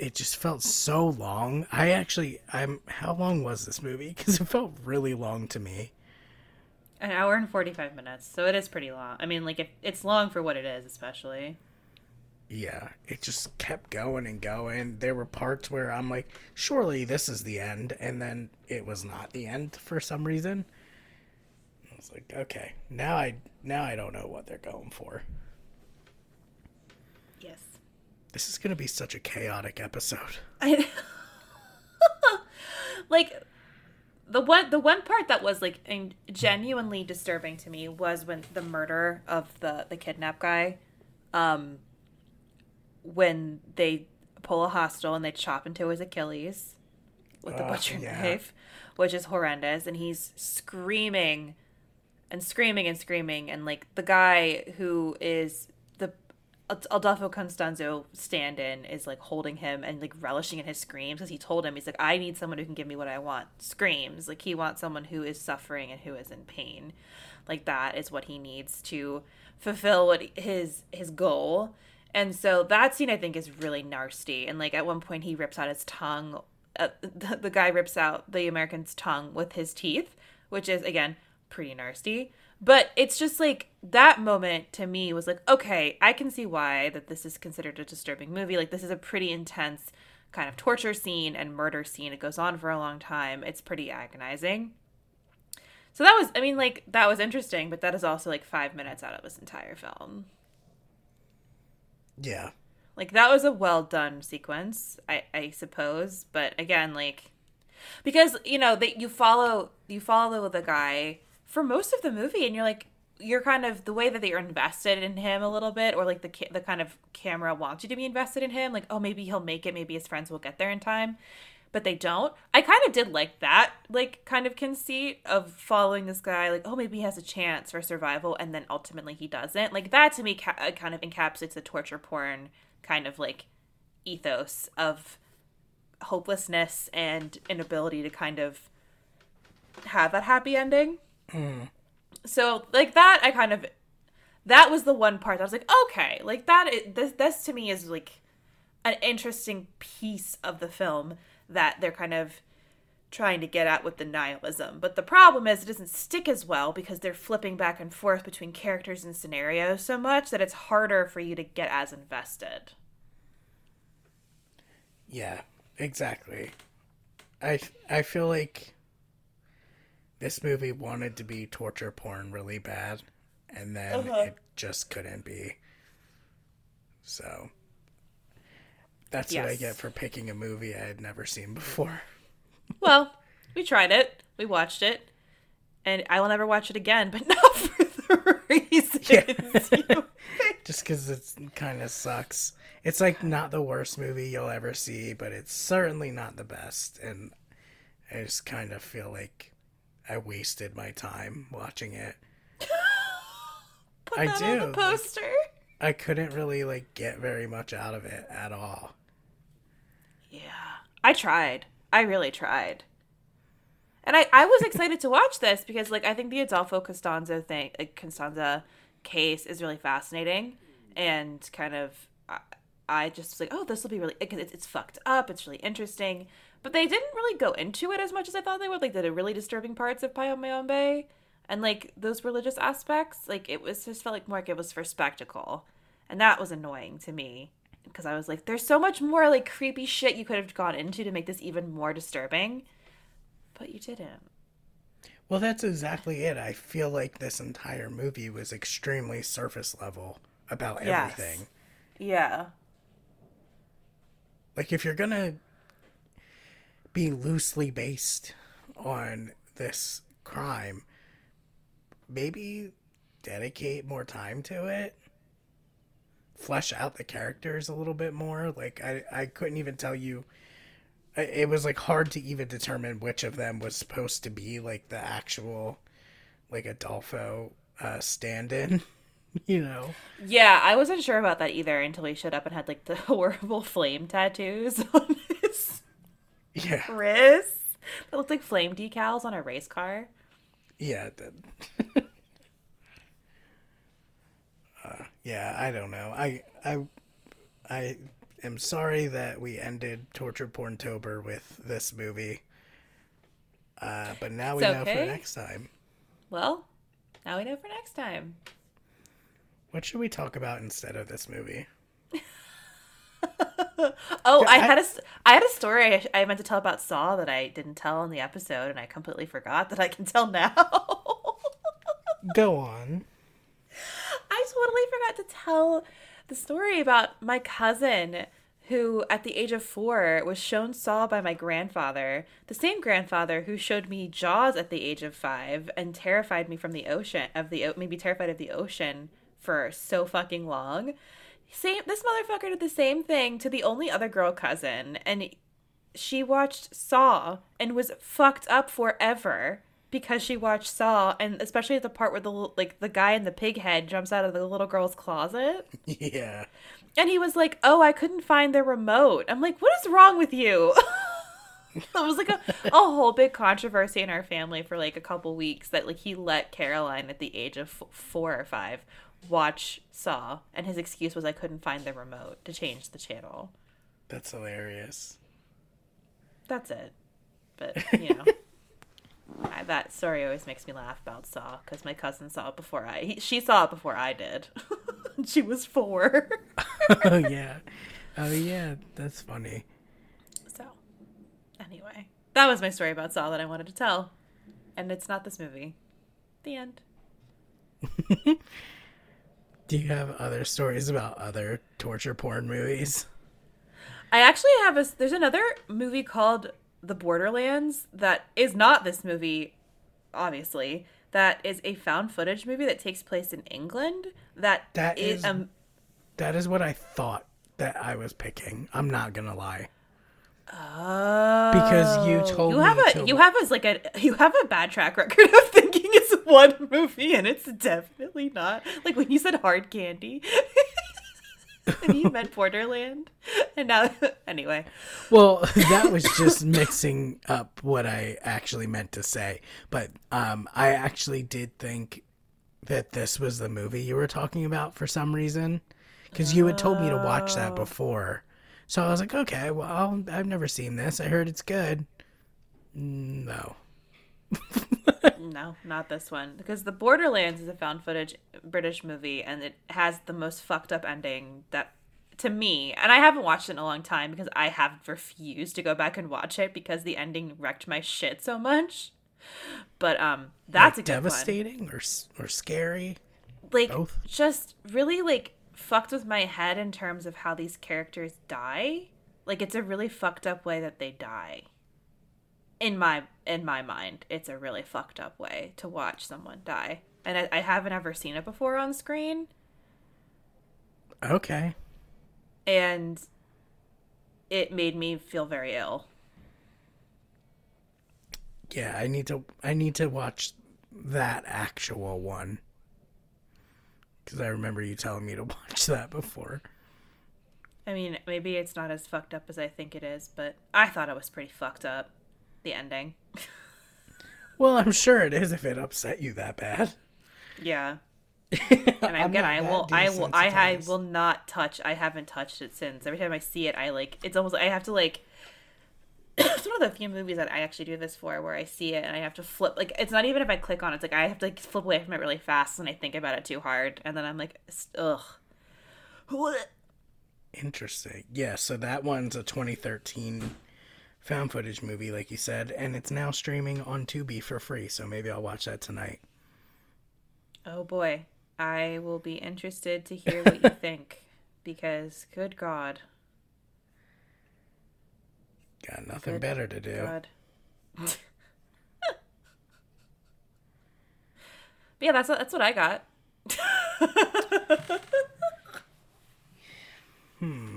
it just felt so long. I actually, I'm. How long was this movie? Because it felt really long to me. An hour and 45 minutes. So it is pretty long. I mean, like, if it's long for what it is, especially. Yeah, it just kept going and going. There were parts where I'm like, surely this is the end, and then it was not the end for some reason. I was like, okay, now I now I don't know what they're going for. This is gonna be such a chaotic episode. I like the one the one part that was like in- genuinely disturbing to me was when the murder of the the kidnap guy um when they pull a hostel and they chop into his achilles with the Oh, butcher yeah. knife which is horrendous and he's screaming and screaming and screaming and like the guy who is Adolfo Constanzo stand-in is like holding him and like relishing in his screams because he told him he's like I need someone who can give me what I want. Screams. Like he wants someone who is suffering and who is in pain. Like that is what he needs to fulfill what his his goal. And so that scene I think is really nasty. And like at one point he rips out his tongue uh, the, the guy rips out the American's tongue with his teeth which is again pretty nasty but it's just like that moment to me was like okay i can see why that this is considered a disturbing movie. Like this is a pretty intense kind of torture scene and murder scene. It goes on for a long time. It's pretty agonizing. So that was i mean like that was interesting but that is also like five minutes out of this entire film. Yeah, like that was a well done sequence, I I suppose, but again, like because you know that you follow you follow the guy for most of the movie, and you're like you're kind of the way that you're invested in him a little bit, or like the ca- the kind of camera wants you to be invested in him. Like oh maybe he'll make it, maybe his friends will get there in time. But they don't. I kind of did like that, like kind of conceit of following this guy. Like, oh, maybe he has a chance for survival, and then ultimately he doesn't. Like that to me, ca- uh, kind of encapsulates the torture porn kind of like ethos of hopelessness and inability to kind of have that happy ending. So like that, I kind of that was the one part that I was like, okay, like that. Is, this this to me is like an interesting piece of the film that they're kind of trying to get at with the nihilism. But the problem is it doesn't stick as well because they're flipping back and forth between characters and scenarios so much that it's harder for you to get as invested. yeah, exactly. I I feel like this movie wanted to be torture porn really bad, and then Uh-huh. it just couldn't be. So that's what I get for picking a movie I had never seen before. Well, we tried it. We watched it. And I will never watch it again, but not for the reasons you just because it kind of sucks. It's like not the worst movie you'll ever see, but it's certainly not the best. And I just kind of feel like I wasted my time watching it. Put I that do, on the like- poster. I couldn't really like get very much out of it at all. Yeah. I tried. I really tried. And I, I was excited to watch this because like I think the Adolfo Costanza thing like Costanza case is really fascinating and kind of I, I just was like, oh, this will be really because it's, it's fucked up. It's really interesting, but they didn't really go into it as much as I thought they would. Like the really disturbing parts of Mayombe and like those religious aspects. Like it was just felt like more like it was for spectacle, and that was annoying to me because I was like, there's so much more like creepy shit you could have gone into to make this even more disturbing, but you didn't. Well, that's exactly it. I feel like this entire movie was extremely surface level about Yes. everything. Yeah. Like, if you're gonna be loosely based on this crime, maybe dedicate more time to it. Flesh out the characters a little bit more. Like, I, I couldn't even tell you. It was like hard to even determine which of them was supposed to be like the actual, like Adolfo uh, stand-in. You know. Yeah, I wasn't sure about that either until he showed up and had like the horrible flame tattoos on his Yeah. wrists. That looked like flame decals on a race car. Yeah. it did. uh, yeah, I don't know. I I I am sorry that we ended Torture Porn Tober with this movie. Uh, but now we It's know for next time. Well, now we know for next time. What should we talk about instead of this movie? Oh, I I- had a I had a story I, I meant to tell about Saw that I didn't tell in the episode, and I completely forgot that I can tell now. Go on. I totally forgot to tell the story about my cousin who, at the age of four, was shown Saw by my grandfather, the same grandfather who showed me Jaws at the age of five and terrified me from the ocean of the made me terrified of the ocean for so fucking long. Same, this motherfucker did the same thing to the only other girl cousin, and she watched Saw and was fucked up forever because she watched Saw, and especially at the part where the like the guy in the pig head jumps out of the little girl's closet, Yeah. and he was like, "Oh, I couldn't find the remote." I'm like, "What is wrong with you?" it was like a, a whole big controversy in our family for like a couple weeks that like he let Caroline at the age of f- four or five watch Saw, and his excuse was I couldn't find the remote to change the channel. That's hilarious. That's it. But you know, I, that story always makes me laugh about Saw because my cousin saw it before I. He, she saw it before I did. she was four. oh yeah. Oh yeah, that's funny. so, anyway, that was my story about Saw that I wanted to tell, and it's not this movie. The end. Do you have other stories about other torture porn movies? I actually have a. There's another movie called The Borderlands that is not this movie, obviously. That is a found footage movie that takes place in England. That That is- um. That is what I thought that I was picking. I'm not gonna lie. Oh, Because you told you me have a to- you have as like a you have a bad track record of one movie and it's definitely not. Like when you said hard candy, and you meant Borderland, and now anyway. Well, that was just mixing up what I actually meant to say. But um, I actually did think that this was the movie you were talking about for some reason. Because you had told me to watch that before. So I was like, okay, well, I've never seen this. I heard it's good. No. No, not this one. Because The Borderlands is a found footage British movie and it has the most fucked up ending that to me, and I haven't watched it in a long time because I have refused to go back and watch it because the ending wrecked my shit so much. But um that's Like, a good one. devastating or or scary. Like both? just really like fucked with my head in terms of how these characters die. Like it's a really fucked up way that they die. In my in my mind, it's a really fucked up way to watch someone die. And I, I haven't ever seen it before on screen. Okay. and it made me feel very ill. Yeah, I need to I need to watch that actual one. Cuz I remember you telling me to watch that before. I mean, maybe it's not as fucked up as I think it is, but I thought it was pretty fucked up. The ending. Well, I'm sure it is if it upset you that bad. Yeah. And again, I will, I will, I, I will not touch. I haven't touched it since. Every time I see it, I like. It's almost. I have to like. it's one of the few movies that I actually do this for, where I see it and I have to flip. Like, it's not even if I click on it. It's like I have to like flip away from it really fast when I think about it too hard, and then I'm like, ugh. Interesting. Yeah, so that one's a 2013 found footage movie, like you said, and it's now streaming on Tubi for free. So maybe I'll watch that tonight. Oh boy, I will be interested to hear what you think, because good God, Got nothing Good better to do. Yeah, that's what, that's what I got. Hmm.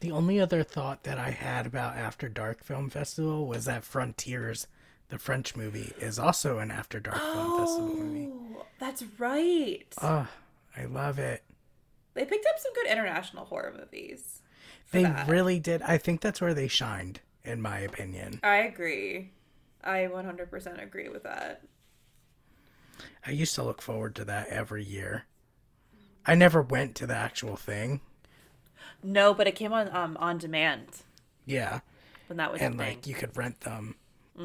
The only other thought that I had about After Dark Film Festival was that Frontiers, the French movie, is also an After Dark Film Festival oh, movie. Oh, that's right. Oh, I love it. they picked up some good international horror movies. They that. really did. I think that's where they shined, in my opinion. I agree. I 100% agree with that. I used to look forward to that every year. I never went to the actual thing. No, but it came on um on demand. Yeah. when that was and like you could rent them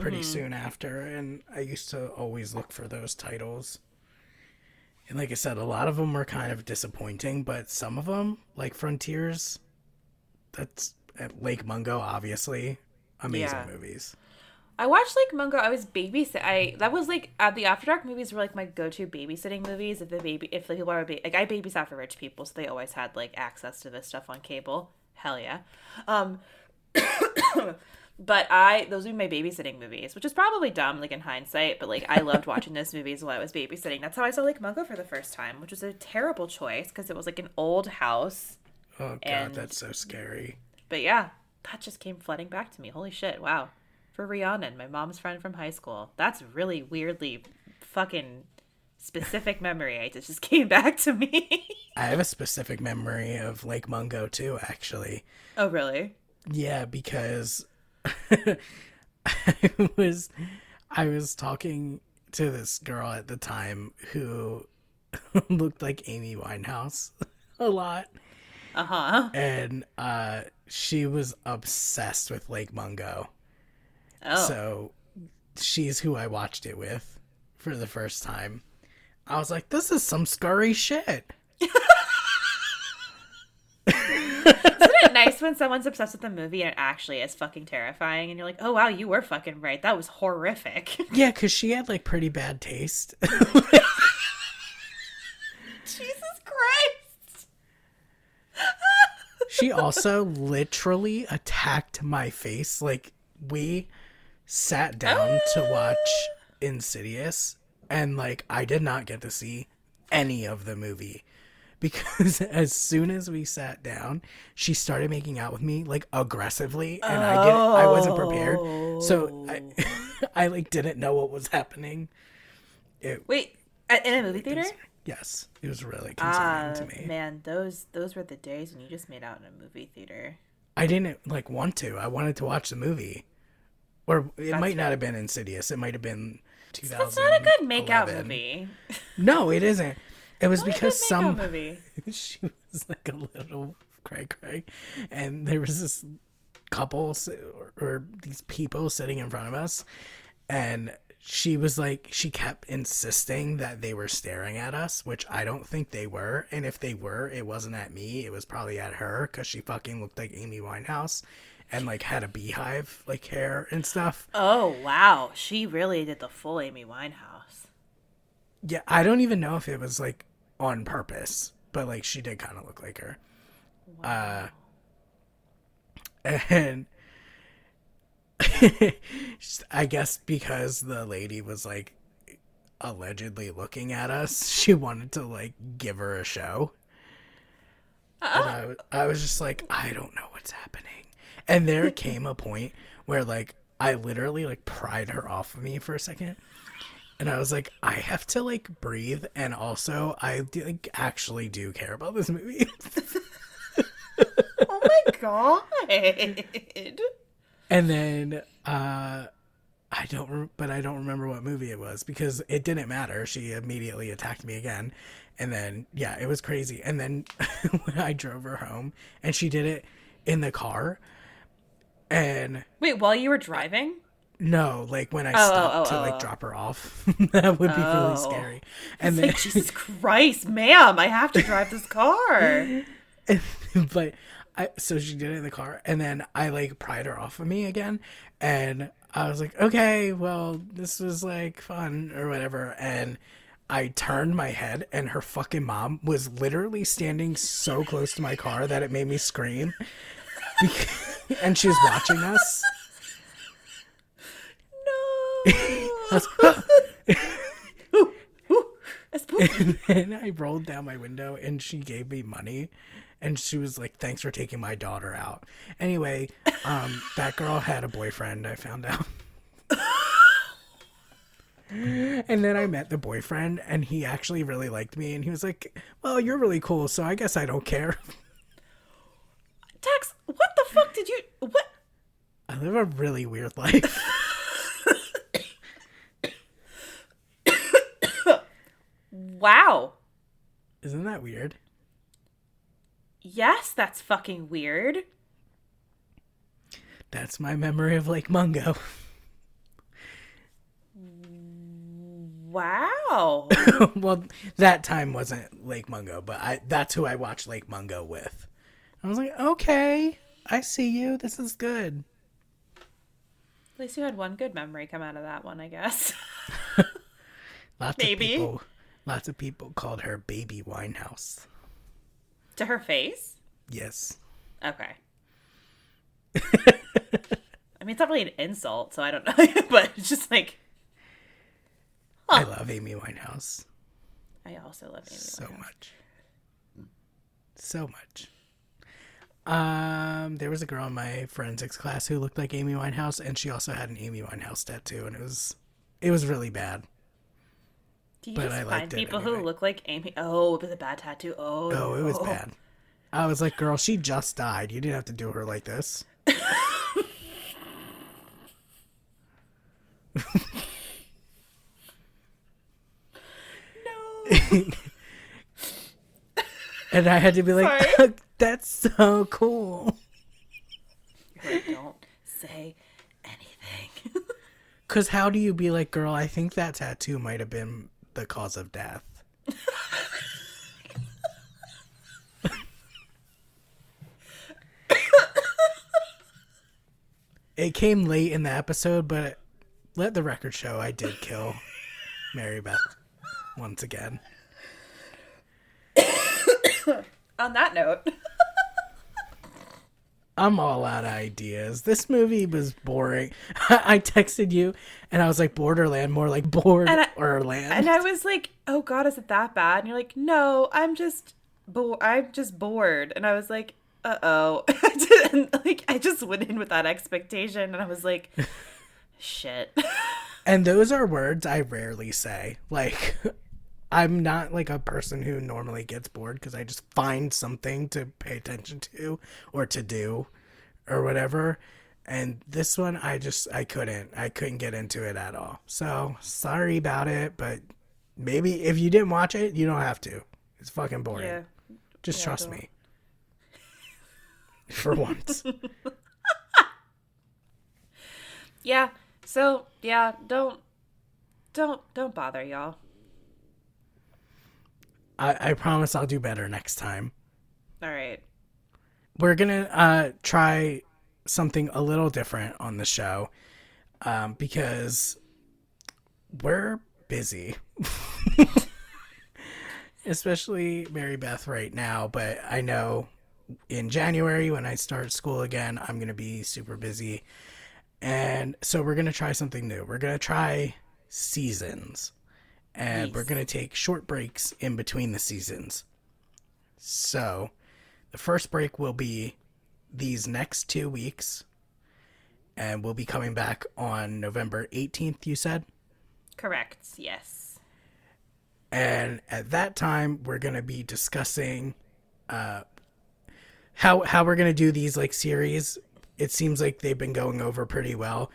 pretty soon after and i used to always look for those titles. And like i said a lot of them were kind of disappointing but some of them like frontiers that's at lake mungo obviously amazing Yeah. movies I watched Lake Mungo. I was babysit. I that was like uh, the After Dark movies were like my go-to babysitting movies. If the baby, if the people are ba- like I babysat for rich people, so they always had like access to this stuff on cable. Hell yeah. Um, but I those were my babysitting movies, which is probably dumb like in hindsight. But like I loved watching those movies while I was babysitting. That's how I saw Lake Mungo for the first time, which was a terrible choice because it was like an old house. oh god And- that's so scary But yeah, that just came flooding back to me. Holy shit! Wow, for Rhiannon, my mom's friend from high school. That's really weirdly fucking specific memory. I just just came back to me. i have a specific memory of lake mungo too actually oh really? Yeah, because I was I was talking to this girl at the time who looked like Amy Winehouse a lot Uh huh. and uh she was obsessed with Lake Mungo. Oh, So she's who I watched it with for the first time. I was like, this is some scurry shit. isn't it nice when someone's obsessed with a movie and it actually is fucking terrifying, and you're like, oh wow, you were fucking right. That was horrific. Yeah, because she had like pretty bad taste. Jesus Christ. she also literally attacked my face. Like we sat down to watch Insidious and like I did not get to see any of the movie because as soon as we sat down, she started making out with me like aggressively and I didn't I wasn't prepared. So I I like didn't know what was happening. It Wait, at- in a movie theater? yes, it was really Ah, concerning to me. man, those those were the days when you just made out in a movie theater. I didn't like want to. I wanted to watch the movie. Or it might not have been Insidious. It might have been 2000. That's not a good make-out movie. No, it isn't. It was Not a because some movie. she was like a little cray cray, and there was this couple or, or these people sitting in front of us, and she was like she kept insisting that they were staring at us, which I don't think they were, and if they were, it wasn't at me. It was probably at her because she fucking looked like Amy Winehouse. And like had a beehive like hair and stuff. Oh wow, she really did the full Amy Winehouse. Yeah, I don't even know if it was like on purpose, but like she did kind of look like her. Uh, and I guess because the lady was like allegedly looking at us, she wanted to like give her a show. And I, I was just like, I don't know what's happening. And there came a point where like I literally like pried her off of me for a second. And I was like, I have to like breathe, and also I do, like actually do care about this movie. Oh my god. and then uh I don't, re- but I don't remember what movie it was because it didn't matter. She immediately attacked me again, and then yeah, it was crazy. And then when I drove her home, and she did it in the car, and Wait, while you were driving? no, like when I Oh, oh stopped oh, to oh, like oh. drop her off, that would be Oh. really scary. And It's then, like, Jesus Christ, ma'am, I have to drive this car. but I so she did it in the car, and then I like pried her off of me again, and I was like, okay, well, this was like fun or whatever, and I turned my head, and her fucking mom was literally standing so close to my car that it made me scream, and she's watching us. No. Was, Ooh, ooh, that's spooky. and then I rolled down my window and she gave me money and she was like, Thanks for taking my daughter out. Anyway, um, that girl had a boyfriend, I found out. and then I met the boyfriend and he actually really liked me and he was like, Well, you're really cool, so I guess I don't care. Tex, what the fuck did you what I live a really weird life. Wow. Isn't that weird? Yes, that's fucking weird. That's my memory of Lake Mungo. Wow. well, that time wasn't Lake Mungo, but I that's who I watched Lake Mungo with. I was like, okay, I see you. This is good. At least you had one good memory come out of that one, I guess. Lots Maybe. of people, lots of people called her Baby Winehouse. to her face? Yes, Okay. I mean, it's not really an insult, so I don't know, but it's just like I love Amy Winehouse I also love Amy. so Winehouse. much, so much. Um, there was a girl in my forensics class who looked like Amy Winehouse, and she also had an Amy Winehouse tattoo, and it was, it was really bad. Do you But just I find people anyway. who look like Amy? Oh, it was a bad tattoo. Oh, Oh, it was bad. I was like, girl, she just died. You didn't have to do her like this. No. And I had to be like. that's so cool. Like, don't say anything. Because how do you be like, girl, I think that tattoo might have been the cause of death? it came late in the episode, but let the record show I did kill Mary Beth once again. On that note, I'm all out of ideas. This movie was boring. I texted you and I was like Borderland, more like bored And I- or land. and I was like, "Oh God, is it that bad?" And you're like, "No, I'm just, bo- I'm just bored." And I was like, "Uh oh," like. I just went in with that expectation, and I was like, "Shit." And those are words I rarely say. Like, I'm not like a person who normally gets bored because I just find something to pay attention to or to do or whatever. And this one, I just, I couldn't. I couldn't get into it at all. So, sorry about it, but maybe if you didn't watch it, you don't have to. It's fucking boring. yeah. Just Yeah, trust me. For once. Yeah. So yeah, don't, don't, don't bother, y'all. I, I promise I'll do better next time. All right. we're gonna uh try something a little different on the show um because we're busy especially mary beth right now but i know in january when i start school again i'm gonna be super busy and so we're gonna try something new we're gonna try seasons and we're gonna take short breaks in between the seasons so the first break will be these next two weeks, and we'll be coming back on November 18th, you said? Correct, yes. And at that time, we're going to be discussing uh, how, how we're going to do these like series. It seems like they've been going over pretty well.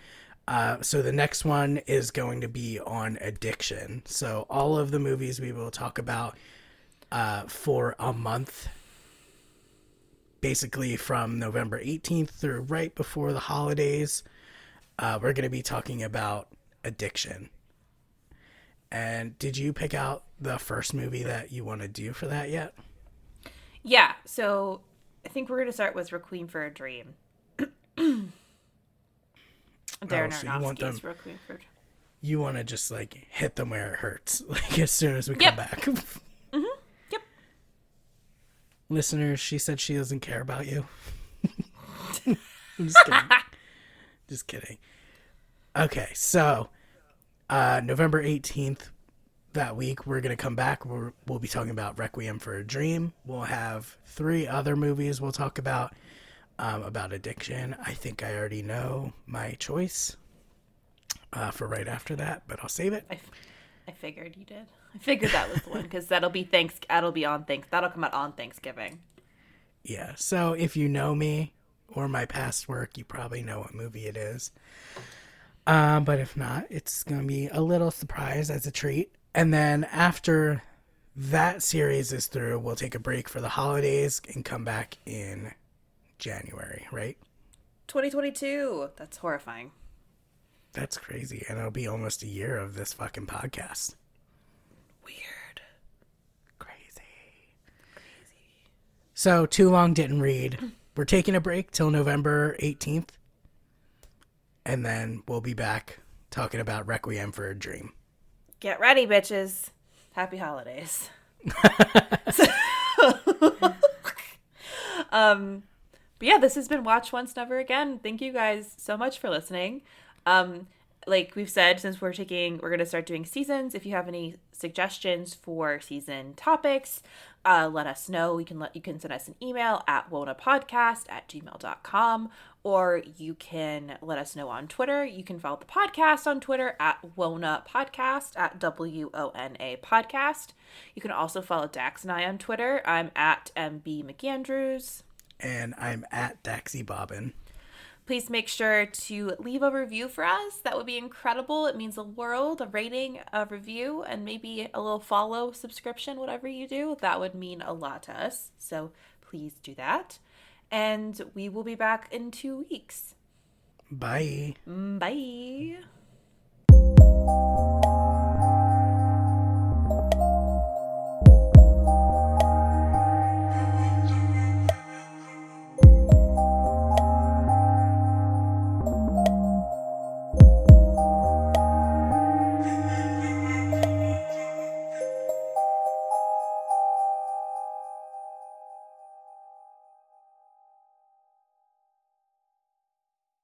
Uh, so the next one is going to be on addiction. So all of the movies we will talk about uh, for a month, basically from November 18th through right before the holidays, uh, we're going to be talking about addiction. And did you pick out the first movie that you want to do for that yet? Yeah, so I think we're going to start with Requiem for a Dream. Darren Oh, so you want them- for a You want to just like hit them where it hurts, like as soon as we Yep. come back. mm-hmm. Yep. Listeners, she said she doesn't care about you. I'm just kidding. just kidding. Okay, so uh, November 18th, that week, we're going to come back. We're, we'll be talking about Requiem for a Dream. We'll have three other movies we'll talk about um, about addiction. I think I already know my choice uh, for right after that, but I'll save it. I, f- I figured you did. I figured that was the one because that'll be thanks. That'll be on thanks. That'll come out on Thanksgiving. Yeah. So if you know me or my past work, you probably know what movie it is. Um, but if not, it's gonna be a little surprise as a treat. And then after that series is through, we'll take a break for the holidays and come back in January, right? 2022. That's horrifying. That's crazy. And it'll be almost a year of this fucking podcast. Weird. Crazy. Crazy. So, Too Long Didn't Read. We're taking a break till November 18th. And then we'll be back talking about Requiem for a Dream. Get ready, bitches. Happy holidays. um, but yeah, this has been Watch Once Never Again. Thank you guys so much for listening. Um, like we've said, since we're taking, we're gonna start doing seasons. If you have any suggestions for season topics, uh, let us know. You can let you can send us an email at wonapodcast at gmail.com or you can let us know on Twitter. You can follow the podcast on Twitter at Wona Podcast at W O N A Podcast. You can also follow Dax and I on Twitter. I'm at MB McAndrews. And I'm at Daxy Bobbin. Please make sure to leave a review for us. That would be incredible. It means the world. A rating, a review, and maybe a little follow, subscription, whatever you do. That would mean a lot to us. So please do that. And we will be back in two weeks. Bye. Mm, bye.